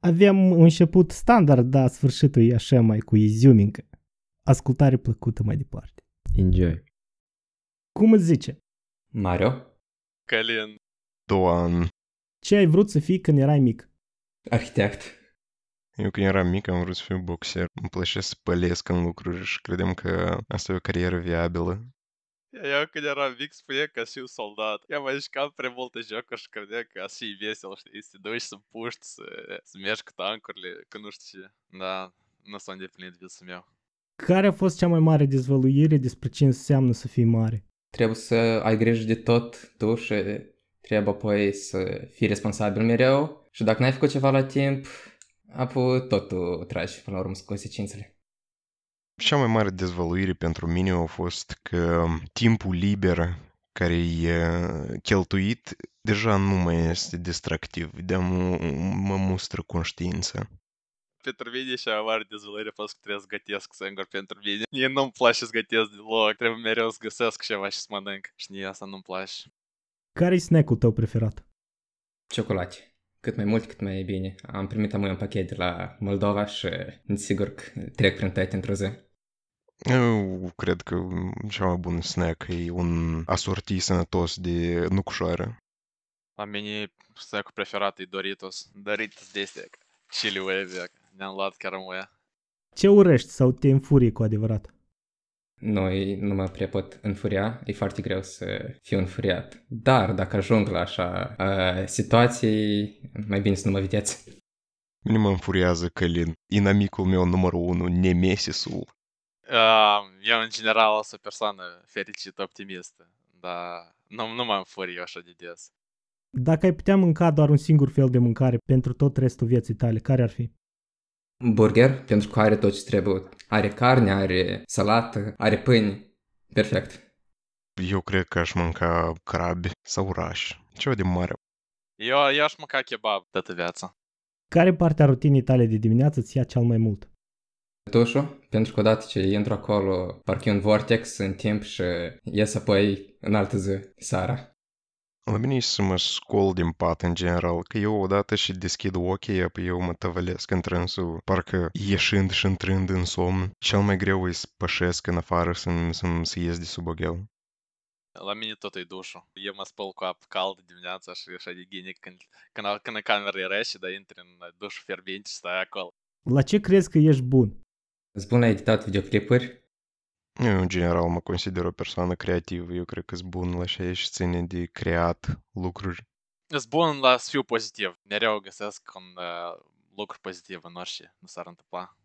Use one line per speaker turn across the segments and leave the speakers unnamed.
Avem un început standard, dar sfârșitul e așa mai cu iziumincă. Ascultare plăcută mai departe.
Enjoy.
Cum îți zice?
Mario?
Călin.
Doan.
Ce ai vrut să fii când erai mic?
Arhitect.
Eu când eram mic am vrut să fiu boxer. Îmi plăcea să pălesc în lucruri și credem că asta e o carieră viabilă.
Eu când eram mic spunea că fiu soldat. Eu mai jucam prea multe jocuri și credeam că așa e vesel, știi, să te duci să puști, să, să mergi cu tancurile, că nu știu ce. Da, nu s-a îndeplinit visul meu.
Care a fost cea mai mare dezvăluire despre ce înseamnă să fii mare?
Trebuie să ai grijă de tot tu și trebuie apoi să fii responsabil mereu și dacă n-ai făcut ceva la timp, apoi tot tu tragi până la urmă consecințele.
Cea mai mare dezvăluire pentru mine a fost că timpul liber care e cheltuit deja nu mai este distractiv, de mă, mă mustră conștiința.
Pentru mine și mai mare dezvăluire a fost că trebuie să gătesc singur pentru mine. Mie nu-mi place să gătesc deloc, trebuie mereu să găsesc ceva și să mănânc. Și mie asta nu-mi place.
Care e snack-ul tău preferat?
Ciocolate. Cât mai mult, cât mai bine. Am primit amui un pachet de la Moldova și sigur că trec prin toate într-o zi.
Eu cred că cea mai bun snack e un asorti sănătos de nucșoară.
La mine snack preferat e Doritos. Doritos de astea, chili wave, ne-am luat chiar în oia.
Ce urești sau te înfurie cu adevărat?
Noi nu mă prea pot înfuria, e foarte greu să fiu înfuriat. Dar dacă ajung la așa uh, situații, mai bine să nu mă vedeți.
Mine mă înfuriază Călin. Inamicul meu numărul unu, Nemesisul.
Uh, eu, în general, sunt o persoană fericită, optimistă, dar nu, nu mă înfuri eu așa de des.
Dacă ai putea mânca doar un singur fel de mâncare pentru tot restul vieții tale, care ar fi?
Burger, pentru că are tot ce trebuie. Are carne, are salată, are pâine. Perfect.
Eu cred că aș mânca crabi sau raș. Ceva de mare.
Eu, eu aș mânca kebab toată viața.
Care parte a rutinii tale de dimineață ți ia cel mai mult?
Tușul, pentru că odată ce intru acolo, parcă e un vortex în timp și ies apoi în altă zi, seara.
La mine e să mă scol din pat în general, că eu odată și deschid ochii, apoi eu mă tăvălesc în trânsul, parcă ieșind și intrând în somn. Cel mai greu e să pășesc în afară să-mi, să-mi să ies de sub oghel.
La mine tot e dușul. Eu mă spăl cu apă caldă dimineața și așa de ghinic când, când, când în cameră e rece, dar intri în dușul fierbinte și stai acolo.
La ce crezi că ești bun?
Îți bun la editat videoclipuri?
Eu, în general, mă consider o persoană creativă. Eu cred că sunt bun la așa și ține de creat lucruri.
Sunt bun la să fiu pozitiv. Mereu găsesc un uh, lucru pozitiv în orice nu s-ar întâmpla.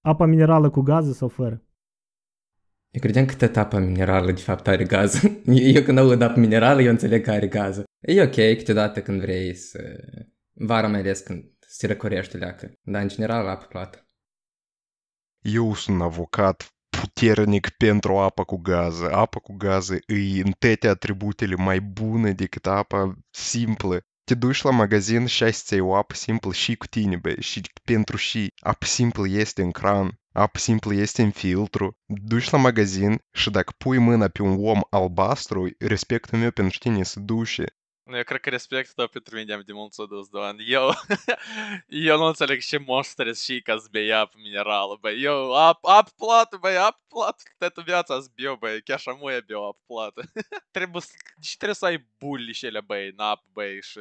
Apa minerală cu gaze sau fără?
Eu credeam că tot apa minerală de fapt are gaz. Eu când aud apă minerală, eu înțeleg că are gază. E ok câteodată când vrei să... Vara mai ales când se răcorește leacă. Dar în general apă plată.
Eu sunt un avocat puternic pentru apa cu gază. Apa cu gază e în toate atributele mai bune decât apa simplă. Te duci la magazin și ai să o apă simplă și cu tine, bă, și pentru și. Apă simplă este în cran, apă simplă este în filtru. Duci la magazin și dacă pui mâna pe un om albastru, respectul meu pentru tine se duce.
Eu cred că respectul tău pentru mine am de mult s-a dus, Doan. Eu, eu nu înțeleg ce monștri și ca să bei apă minerală, băi. Eu, ap, ap plată, băi, ap plată. Toată viața să beau, băi. Chiar așa muie beau apă plată. trebuie să, și trebuie să ai buli și ele, băi, în apă, băi, și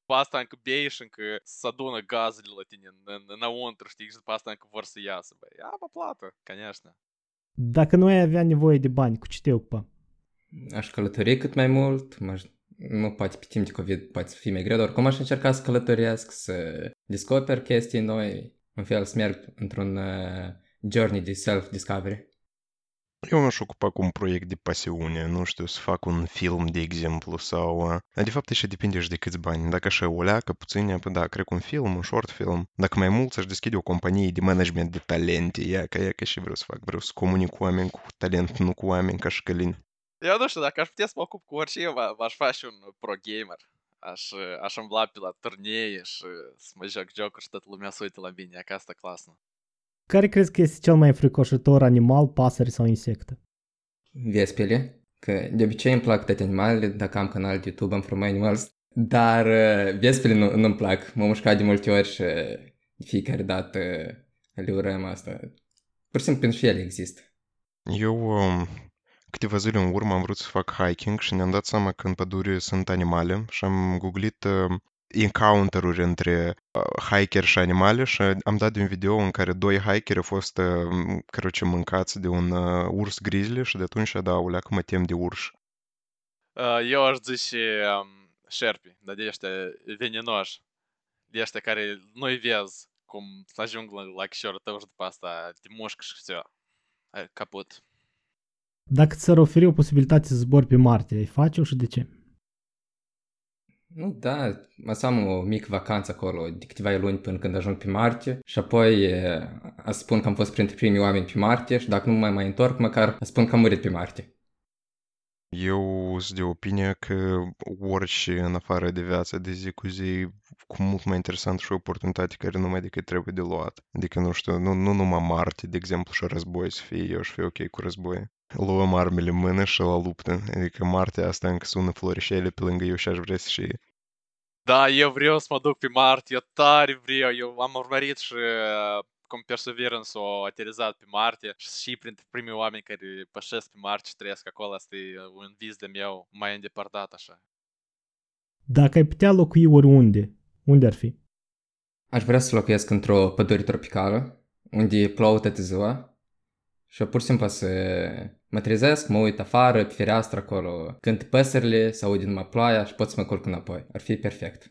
după asta încă bei și încă să adună gazele la tine în, în, înăuntru, știi, și după asta încă vor să iasă, băi. Apă plată, конечно.
Dacă nu ai avea nevoie de bani, cu ce te ocupa?
Aș călători cât mai mult, m-aș nu poate pe timp de COVID poate să fie mai greu, dar oricum aș încerca să călătoresc, să descoper chestii noi, în fel să merg într-un uh, journey de self-discovery.
Eu m-aș ocupa cu un proiect de pasiune, nu știu, să fac un film, de exemplu, sau... uh, De fapt, așa depinde și de câți bani. Dacă așa o leacă puțin, păi da, cred că un film, un short film. Dacă mai mult, aș deschide o companie de management de talente. Ia că, ia că și vreau să fac. Vreau să comunic cu oameni cu talent, nu cu oameni ca și șcălini.
Eu nu știu, dacă aș putea să mă ocup cu orice, eu m- m-aș face un pro gamer. Aș, aș umbla pe la turnee și să mă joc jocuri și toată lumea să uite la mine, e că asta clasă.
Care crezi că este cel mai fricoșător animal, pasăre sau insectă?
Vespele, că de obicei îmi plac toate animalele, dacă am canal de YouTube am From Animals, dar uh, vespele nu, nu-mi plac. M-am mușcat de multe ori și uh, de fiecare dată uh, le urăm asta. Pur și simplu pentru și ele există.
Eu um, câteva zile în urmă am vrut să fac hiking și ne-am dat seama că în pădure sunt animale și am googlit uh, encounter-uri între uh, hiker și animale și am dat de un video în care doi hikeri au fost, uh, короче, mâncați de un uh, urs grizzly și de atunci, da, o leacă mă tem de urși.
Uh, Eu aș zice um, șerpi, dar de ăștia veninoși. De ăștia care nu-i vezi cum să ajung la, la chișorul tău și după asta te mușcă și все. Ai Caput.
Dacă ți-ar oferi o posibilitate să zbori pe Marte, ai face-o și de ce?
Nu, da, mă să am o mică vacanță acolo de câteva luni până când ajung pe Marte și apoi e, a spun că am fost printre primii oameni pe Marte și dacă nu mai mai întorc, măcar a spun că am murit pe Marte.
Eu sunt de opinie că orice în afară de viața de zi cu zi, cu mult mai interesant și o oportunitate care numai decât trebuie de luat. Adică, nu știu, nu, nu numai Marte, de exemplu, și război să fie, eu aș fi ok cu război. Luăm armele în mână și la luptă. Adică Marte asta încă sună florișele pe lângă eu și aș vrea să și
Da, eu vreau să mă duc pe Marte, eu tare vreau, eu am urmărit și uh, cum Perseverance a aterizat pe Marte și și printre primii oameni care pășesc pe Marte și trăiesc acolo, asta e un vis de meu mai îndepărtat așa.
Dacă ai putea locui oriunde, unde ar fi?
Aș vrea să locuiesc într-o pădure tropicală, unde plouă toată ziua și pur și simplu să mă trezesc, mă uit afară, pe fereastră acolo, cânt păsările, să aud numai ploaia și pot să mă culc înapoi. Ar fi perfect.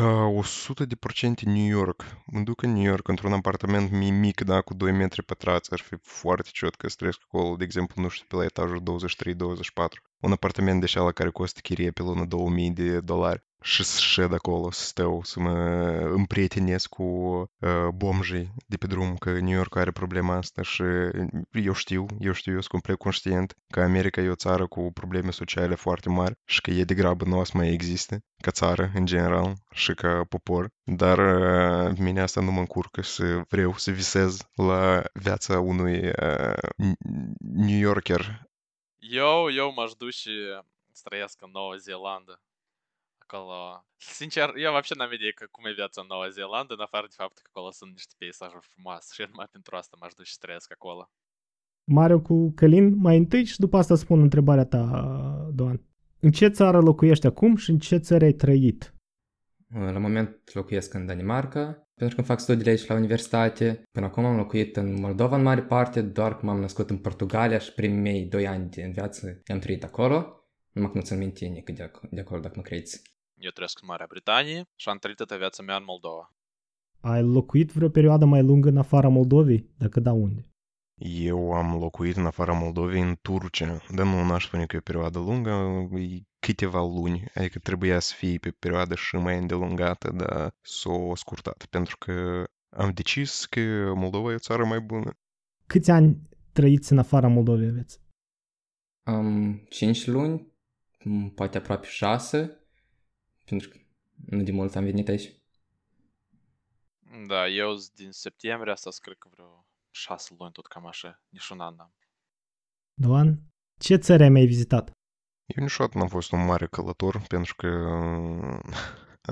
Uh, 100 de procente New York. Mă duc în New York într-un apartament mi- mic, da, cu 2 metri pătrați. Ar fi foarte ciot că să trăiesc acolo, de exemplu, nu știu, pe la etajul 23-24. Un apartament de la care costă chirie pe lună 2000 de dolari. Și să șed acolo, să stau, să mă împrietenesc cu uh, bomjii de pe drum, că New York are problema asta și eu știu, eu știu, eu sunt complet conștient că America e o țară cu probleme sociale foarte mari și că e degrabă nu o să mai existe ca țară în general și ca popor, dar uh, mine asta nu mă încurcă să vreau să visez la viața unui uh, New Yorker.
Eu, eu m-aș duce să trăiesc în Noua Zeelandă Acolo... Sincer, eu вообще n-am idee că cum e viața în Noua Zeelandă, în afară de faptul că acolo sunt niște peisajuri frumoase și numai pentru asta m-aș duce să trăiesc acolo.
Mario cu Călin, mai întâi și după asta spun întrebarea ta, Doan. În ce țară locuiești acum și în ce țară ai trăit?
La moment locuiesc în Danemarca, pentru că fac studiile aici la universitate. Până acum am locuit în Moldova în mare parte, doar că m-am născut în Portugalia și primii mei doi ani din viață i-am trăit acolo. Numai că nu țin minte nici de, ac- de acolo, dacă mă credeți.
Eu trăiesc în Marea Britanie și am trăit toată viața mea în Moldova.
Ai locuit vreo perioadă mai lungă în afara Moldovei? Dacă da, unde?
Eu am locuit în afara Moldovei în Turcia, dar nu n-aș spune că e o perioadă lungă, e câteva luni, adică trebuia să fie pe perioadă și mai îndelungată, dar s-o scurtat, pentru că am decis că Moldova e o țară mai bună.
Câți ani trăiți în afara Moldovei aveți?
Am 5 luni, m, poate aproape 6, pentru că nu de mult am venit aici.
Da, eu sunt din septembrie, asta să cred că vreo șase luni, tot cam așa, nici un an n-am.
Doan, ce țări ai mai vizitat?
Eu niciodată n-am fost un mare călător, pentru că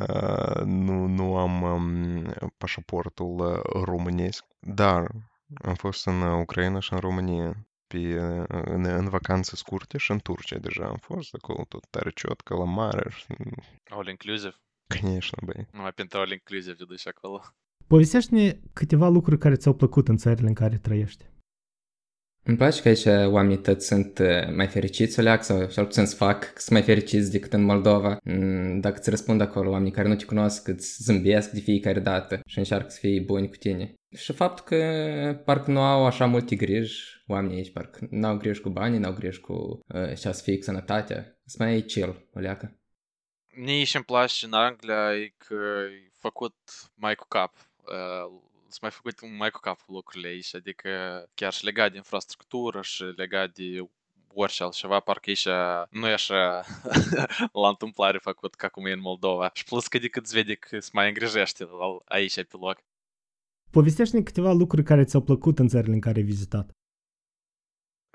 uh, nu, nu am um, pașaportul uh, românesc, dar am fost în Ucraina și în România pe, uh, în, în vacanțe scurte și în Turcia deja am fost acolo tot tare ciotcă la mare și,
All inclusive.
конечно, băi.
Numai pentru all inclusive te duci acolo.
Povestește-ne câteva lucruri care ți-au plăcut în țările în care trăiești.
Îmi place că aici oamenii tăți sunt uh, mai fericiți, o leac, sau cel puțin să fac, sunt mai fericiți decât în Moldova. Mm, Dacă îți răspund acolo oamenii care nu te cunosc, îți zâmbesc de fiecare dată și încearcă să fie buni cu tine. Și faptul că parcă nu au așa multe griji, oamenii aici parcă n-au griji cu banii, n-au griji cu uh, ce să fie cu sănătatea. Sunt mai chill, o leacă.
Mie și îmi place în Anglia e că e făcut mai cu cap. Uh, Sunt mai făcut mai cu cap lucrurile aici, adică chiar și legat de infrastructură și legat de orice altceva, parcă aici nu e așa la întâmplare făcut ca cum e în Moldova. Și plus că decât îți vede că se mai îngrijește la- aici pe loc.
Povestește-ne câteva lucruri care ți-au plăcut în țările în care ai vizitat.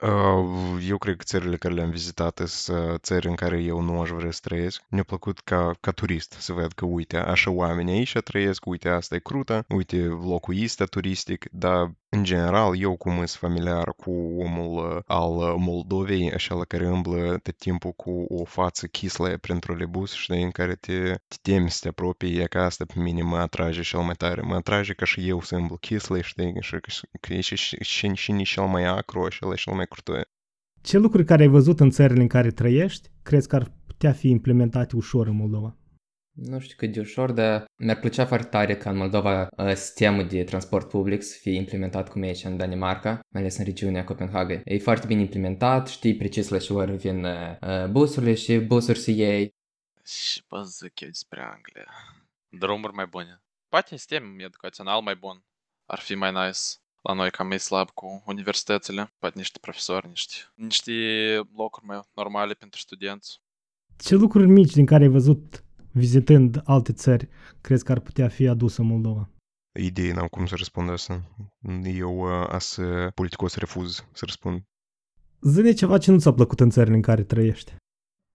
Uh, Eu cred că țările care le-am vizitat sunt uh, țări în care eu nu aș vrea să trăiesc. Mi-a plăcut ca, ca turist să văd că, uite, așa oamenii aici trăiesc, uite, asta e crută, uite, locul este turistic, dar, în general, eu cum sunt familiar cu omul uh, al uh, Moldovei, așa la care îmblă tot timpul cu o față chislă prin trolebus, știi, în care te, te temi să te apropii, e ca asta pe mine mă atrage cel mai tare. Mă atrage ca și eu să îmblu chislă, știi, și că, că e și, și, și, și nici cel mai acru, așa, la cel mai crutoie.
Ce lucruri care ai văzut în țările în care trăiești crezi că ar putea fi implementate ușor în Moldova?
Nu știu cât de ușor, dar mi-ar plăcea foarte tare ca în Moldova uh, sistemul de transport public să fie implementat cum e aici în Danemarca, mai ales în regiunea Copenhagen. E foarte bine implementat, știi precis la ce oră vin uh, uh, busurile și busuri să iei.
Și vă zic eu despre Anglia. Drumuri mai bune. Poate sistem educațional mai bun. Ar fi mai nice. La noi cam e slab cu universitățile. Poate niște profesori, niște, niște locuri mai normale pentru studenți.
Ce lucruri mici din care ai văzut vizitând alte țări crezi că ar putea fi adus în Moldova?
Idei n-am cum să răspund asta. Eu uh, as uh, politicos refuz să răspund.
Zine ceva ce nu ți-a plăcut în țările în care trăiești.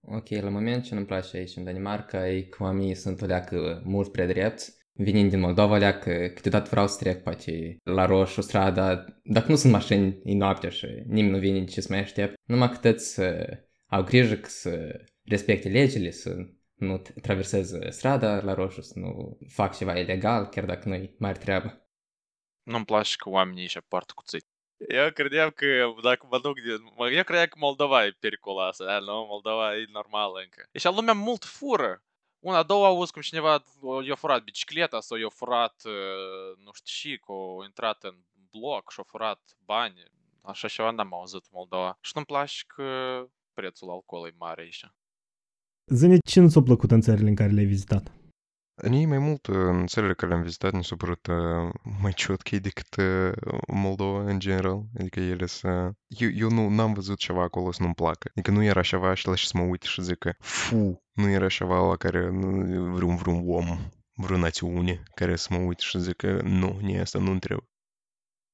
Ok, la moment ce nu-mi place aici în Danemarca e că oamenii sunt o leacă mult prea drepți. Venind din Moldova, leacă, câteodată vreau să trec poate la roșu, strada, dacă nu sunt mașini, e noaptea și nimeni nu vine ce să mai aștept. Numai cât să au grijă că să respecte legile, să nu t- traverseze strada la roșu, să nu fac ceva ilegal, chiar dacă nu-i mare treabă.
Nu-mi place că oamenii își poartă cuțit. Eu credeam că dacă mă duc din... mă- Eu credeam că Moldova e periculoasă, dar nu, Moldova e normală încă. Și lumea mult fură. Una, două auzi cum cineva o- i-a furat bicicleta sau i-a furat, uh, nu știu și, că a intrat în bloc și a furat bani. Așa ceva n-am auzit în Moldova. Și nu-mi place că prețul alcoolului e mare aici.
Zine ce nu ți-a plăcut în țările în care le-ai vizitat.
Mie mai mult uh, în țările care le-am vizitat mi s-a părut uh, mai ciotche decât uh, Moldova în general. Adică ele să... Eu, eu nu n-am văzut ceva acolo să nu-mi placă. Adică nu era ceva și la și să mă uit și zic că fu, nu era ceva la care nu- vreun, vreun om, vreo națiune care să mă uit și zic că nu, nie asta nu-mi trebuie.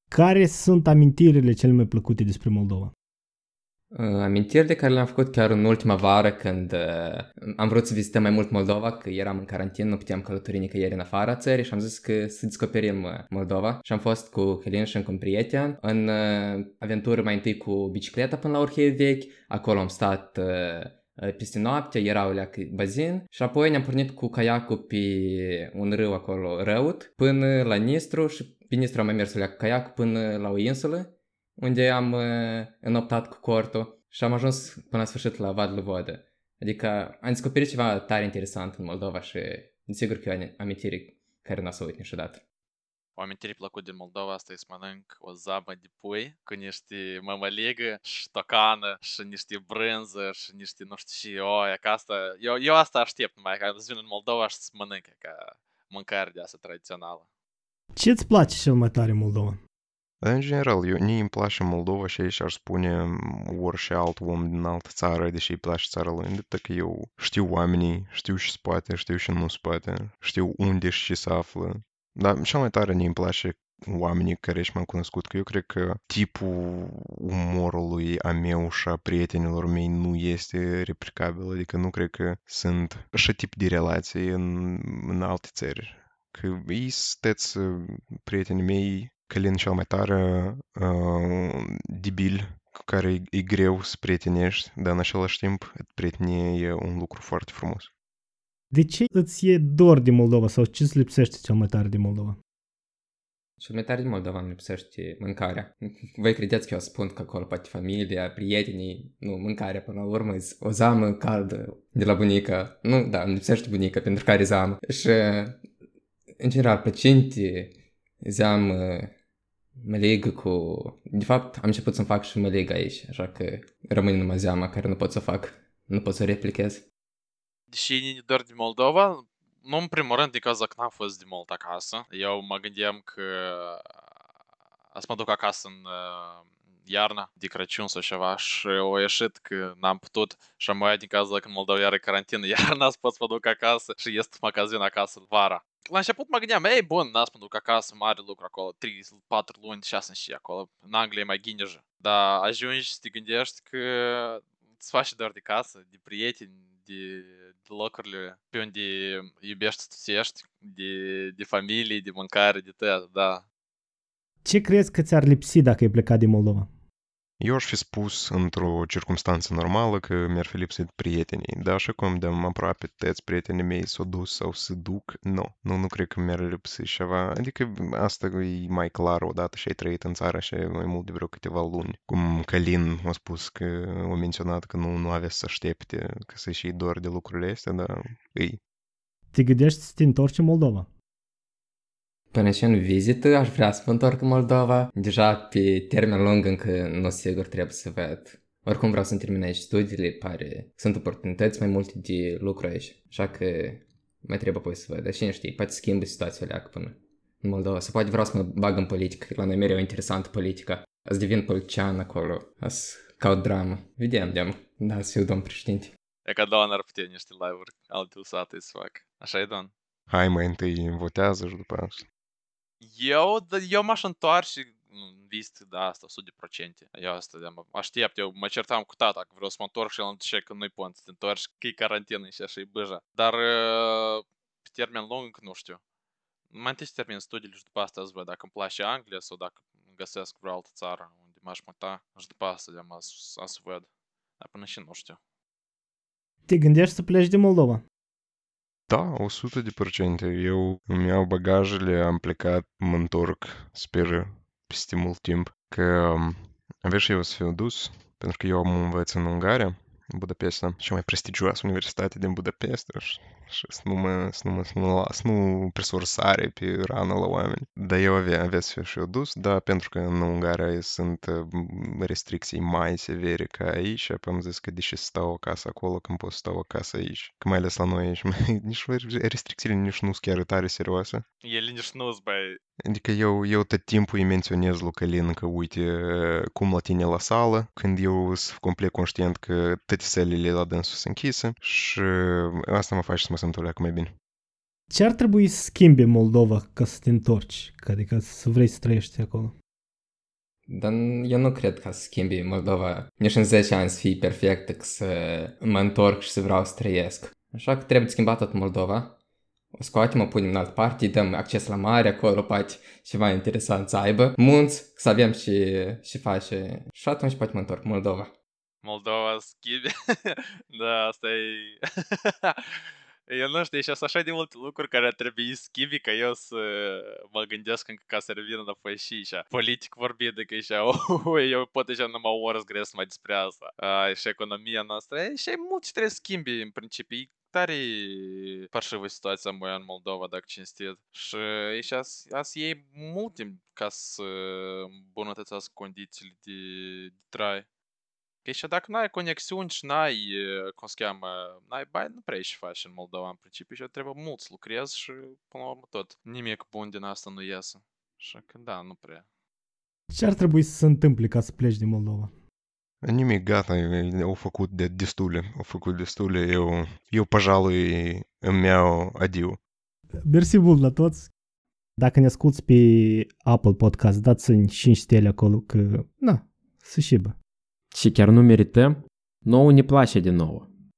Care sunt amintirile cele mai plăcute despre Moldova?
Uh, amintiri de care le-am făcut chiar în ultima vară când uh, am vrut să vizităm mai mult Moldova, că eram în carantină, nu puteam călători nicăieri în afara țării și am zis că să descoperim uh, Moldova. Și am fost cu Helin și încă un prieten în uh, aventură mai întâi cu bicicleta până la Orhei Vechi, acolo am stat uh, uh, peste noapte, era o leacă bazin. Și apoi ne-am pornit cu caiacul pe un râu acolo, Răut, până la Nistru și pe Nistru am mai mers o leacă caiac până la o insulă unde am uh, înoptat cu cortul și am ajuns până la sfârșit la Vad Vodă. Adică am descoperit ceva tare interesant în Moldova și sigur că e o amintire care n-o să uit niciodată.
O amintire plăcut din Moldova asta e să mănânc o zabă de pui cu niște mămăligă și tocană și niște brânză și niște nu știu și oia, că asta, eu, eu asta aștept numai ca să vin în Moldova și să mănânc ca mâncare de asta tradițională.
Ce îți place cel mai tare în Moldova?
Dar, în general, eu, mie îmi place Moldova și aici aș spune orice alt om din altă țară, deși îi place țara lui, pentru că eu știu oamenii, știu și spate, știu și nu spate, știu unde și ce se află. Dar cel mai tare mie îmi place oamenii care și m-am cunoscut, că eu cred că tipul umorului a meu și a prietenilor mei nu este replicabil, adică nu cred că sunt așa tip de relații în, în alte țări. Că ei sunteți uh, prietenii mei Călin cel mai tare uh, debil cu care e, e greu să prietenești, dar în același timp prietenie e un lucru foarte frumos.
De ce îți e dor de Moldova sau ce îți lipsește cel mai tare de Moldova?
Cel mai tare din Moldova îmi lipsește mâncarea. Voi credeți că eu spun că acolo poate familia, prietenii, nu, mâncarea până la urmă o zamă caldă de la bunica. Nu, da, îmi lipsește bunica pentru care zamă. Și, în general, plăcinte, zeamă, mălegă cu... De fapt, am început să-mi fac și mălegă aici, așa că rămâne numai zeama care nu pot să fac, nu pot să replichez.
Deși doar din Moldova, nu în primul rând din cauza că n-am fost de mult acasă. Eu mă gândeam că să mă duc acasă în uh, iarna de Crăciun sau ceva și o ieșit că n-am putut și am mai din cauza că în Moldova iară carantină iarna să pot să mă duc acasă și ies magazin acasă vara. La început mă gândeam, ei, bun, n să mă duc acasă, mare lucru acolo, 3-4 luni, 6 și acolo, în Anglia e mai ghinejă. Dar ajungi să te gândești că îți faci doar de casă, de prieteni, de, de locurile pe unde iubești să ești, de, de familie, de mâncare, de tot, da.
Ce crezi că ți-ar lipsi dacă ai plecat din Moldova?
Eu aș fi spus într-o circunstanță normală că mi-ar fi lipsit prietenii, dar așa cum de aproape toți prietenii mei s-au dus sau se duc, nu, nu, nu cred că mi-ar lipsi ceva. Adică asta e mai clar odată și ai trăit în țară și mai mult de vreo câteva luni. Cum Călin a spus că a menționat că nu, nu avea să aștepte, că să și doar de lucrurile astea, dar ei.
Te gândești să te întorci în Moldova?
Până și în vizită aș vrea să mă întorc în Moldova. Deja pe termen lung încă nu sigur trebuie să văd. Oricum vreau să-mi termin aici studiile, pare. Sunt oportunități mai multe de lucru aici. Așa că mai trebuie apoi să văd. Dar cine știe, poate schimbă situația alea până în Moldova. Sau poate vreau să mă bag în politică. La noi mereu interesant politica. Să devin politician acolo. Să caut dramă. Vedem, vedem. Da, să fiu domn președinte.
E ca Don ar putea niște live-uri alte usate să fac. Așa e, Don?
Hai mai întâi votează și după asta.
Eu, eu m-aș întoarce în vist de asta, 100%. Eu asta de aștept, eu mă certam cu tata că vreau să mă întorc și el îmi zice că nu-i pont să te întorci, că e carantină și așa e băja. Dar pe termen lung, nu știu. Mai întâi să termin studiile și după asta să văd dacă îmi place Anglia sau dacă găsesc vreo altă țară unde m-aș muta și după asta de să, să văd. Dar până și nu știu.
Te gândești să pleci din Moldova?
Da, 100 de procente. Eu îmi iau bagajele, am plecat, mă întorc, sper peste mult timp, că avea și eu să fiu dus, pentru că eu am învăț în Ungaria Budapesta, cea mai prestigioasă universitate din Budapesta și, și să nu mă, să nu, mă, să nu, să nu presur sare pe rană la oameni. Dar eu avea, avea să fiu și eu dus, dar pentru că în Ungaria sunt restricții mai severe ca aici, am zis că deși stau acasă acolo, când pot stau acasă aici. Că mai ales la noi aici, nici restricțiile nici nu sunt chiar tare serioase.
Ele nici nu sunt, băi,
Adică eu, eu tot timpul îi menționez lui Călin că uite cum la tine la sală, când eu sunt complet conștient că toate sălile la dânsul sunt închise și asta mă face să mă simt o mai bine.
Ce ar trebui să schimbi Moldova ca să te întorci? Adică să vrei să trăiești acolo?
Dar eu nu cred că să schimbi Moldova nici în 10 ani să fie perfectă, că să mă întorc și să vreau să trăiesc. Așa că trebuie schimbat tot Moldova o scoatem, o punem în altă parte, îi dăm acces la mare, acolo poate ceva interesant să aibă, munți, să avem și, și face. Și atunci poate mă întorc Moldova.
Moldova schimbi. da, asta e... eu nu știu, și așa de multe lucruri care ar trebui schimbi ca eu să mă gândesc încă ca să revin înapoi și așa. Politic vorbind, de că așa, oh, eu pot deja nu mă oră să gresc mai despre asta. Uh, și economia noastră, e, și mult ce trebuie schimbi în principiu tare parșivă situația moja în Moldova, dacă cinstit. Și aici azi ei mult timp ca să îmbunătățească condițiile de, de trai. Că și dacă n-ai conexiuni și n-ai, cum se cheamă, n-ai bani, nu prea ești faci în Moldova în principiu și trebuie mult să lucrezi și până la urmă tot. Nimic bun din asta nu iese. Și că da, nu prea.
Ce ar trebui să se întâmple ca să pleci din Moldova?
Nimic, gata, au făcut de destule, au făcut destule, eu, eu păjalui îmi iau adiu.
Mersi mult la toți! Dacă ne asculti pe Apple Podcast, dați-mi 5 stele acolo, că, na, să șibă.
Și chiar nu merităm? Nouă ne place de nouă.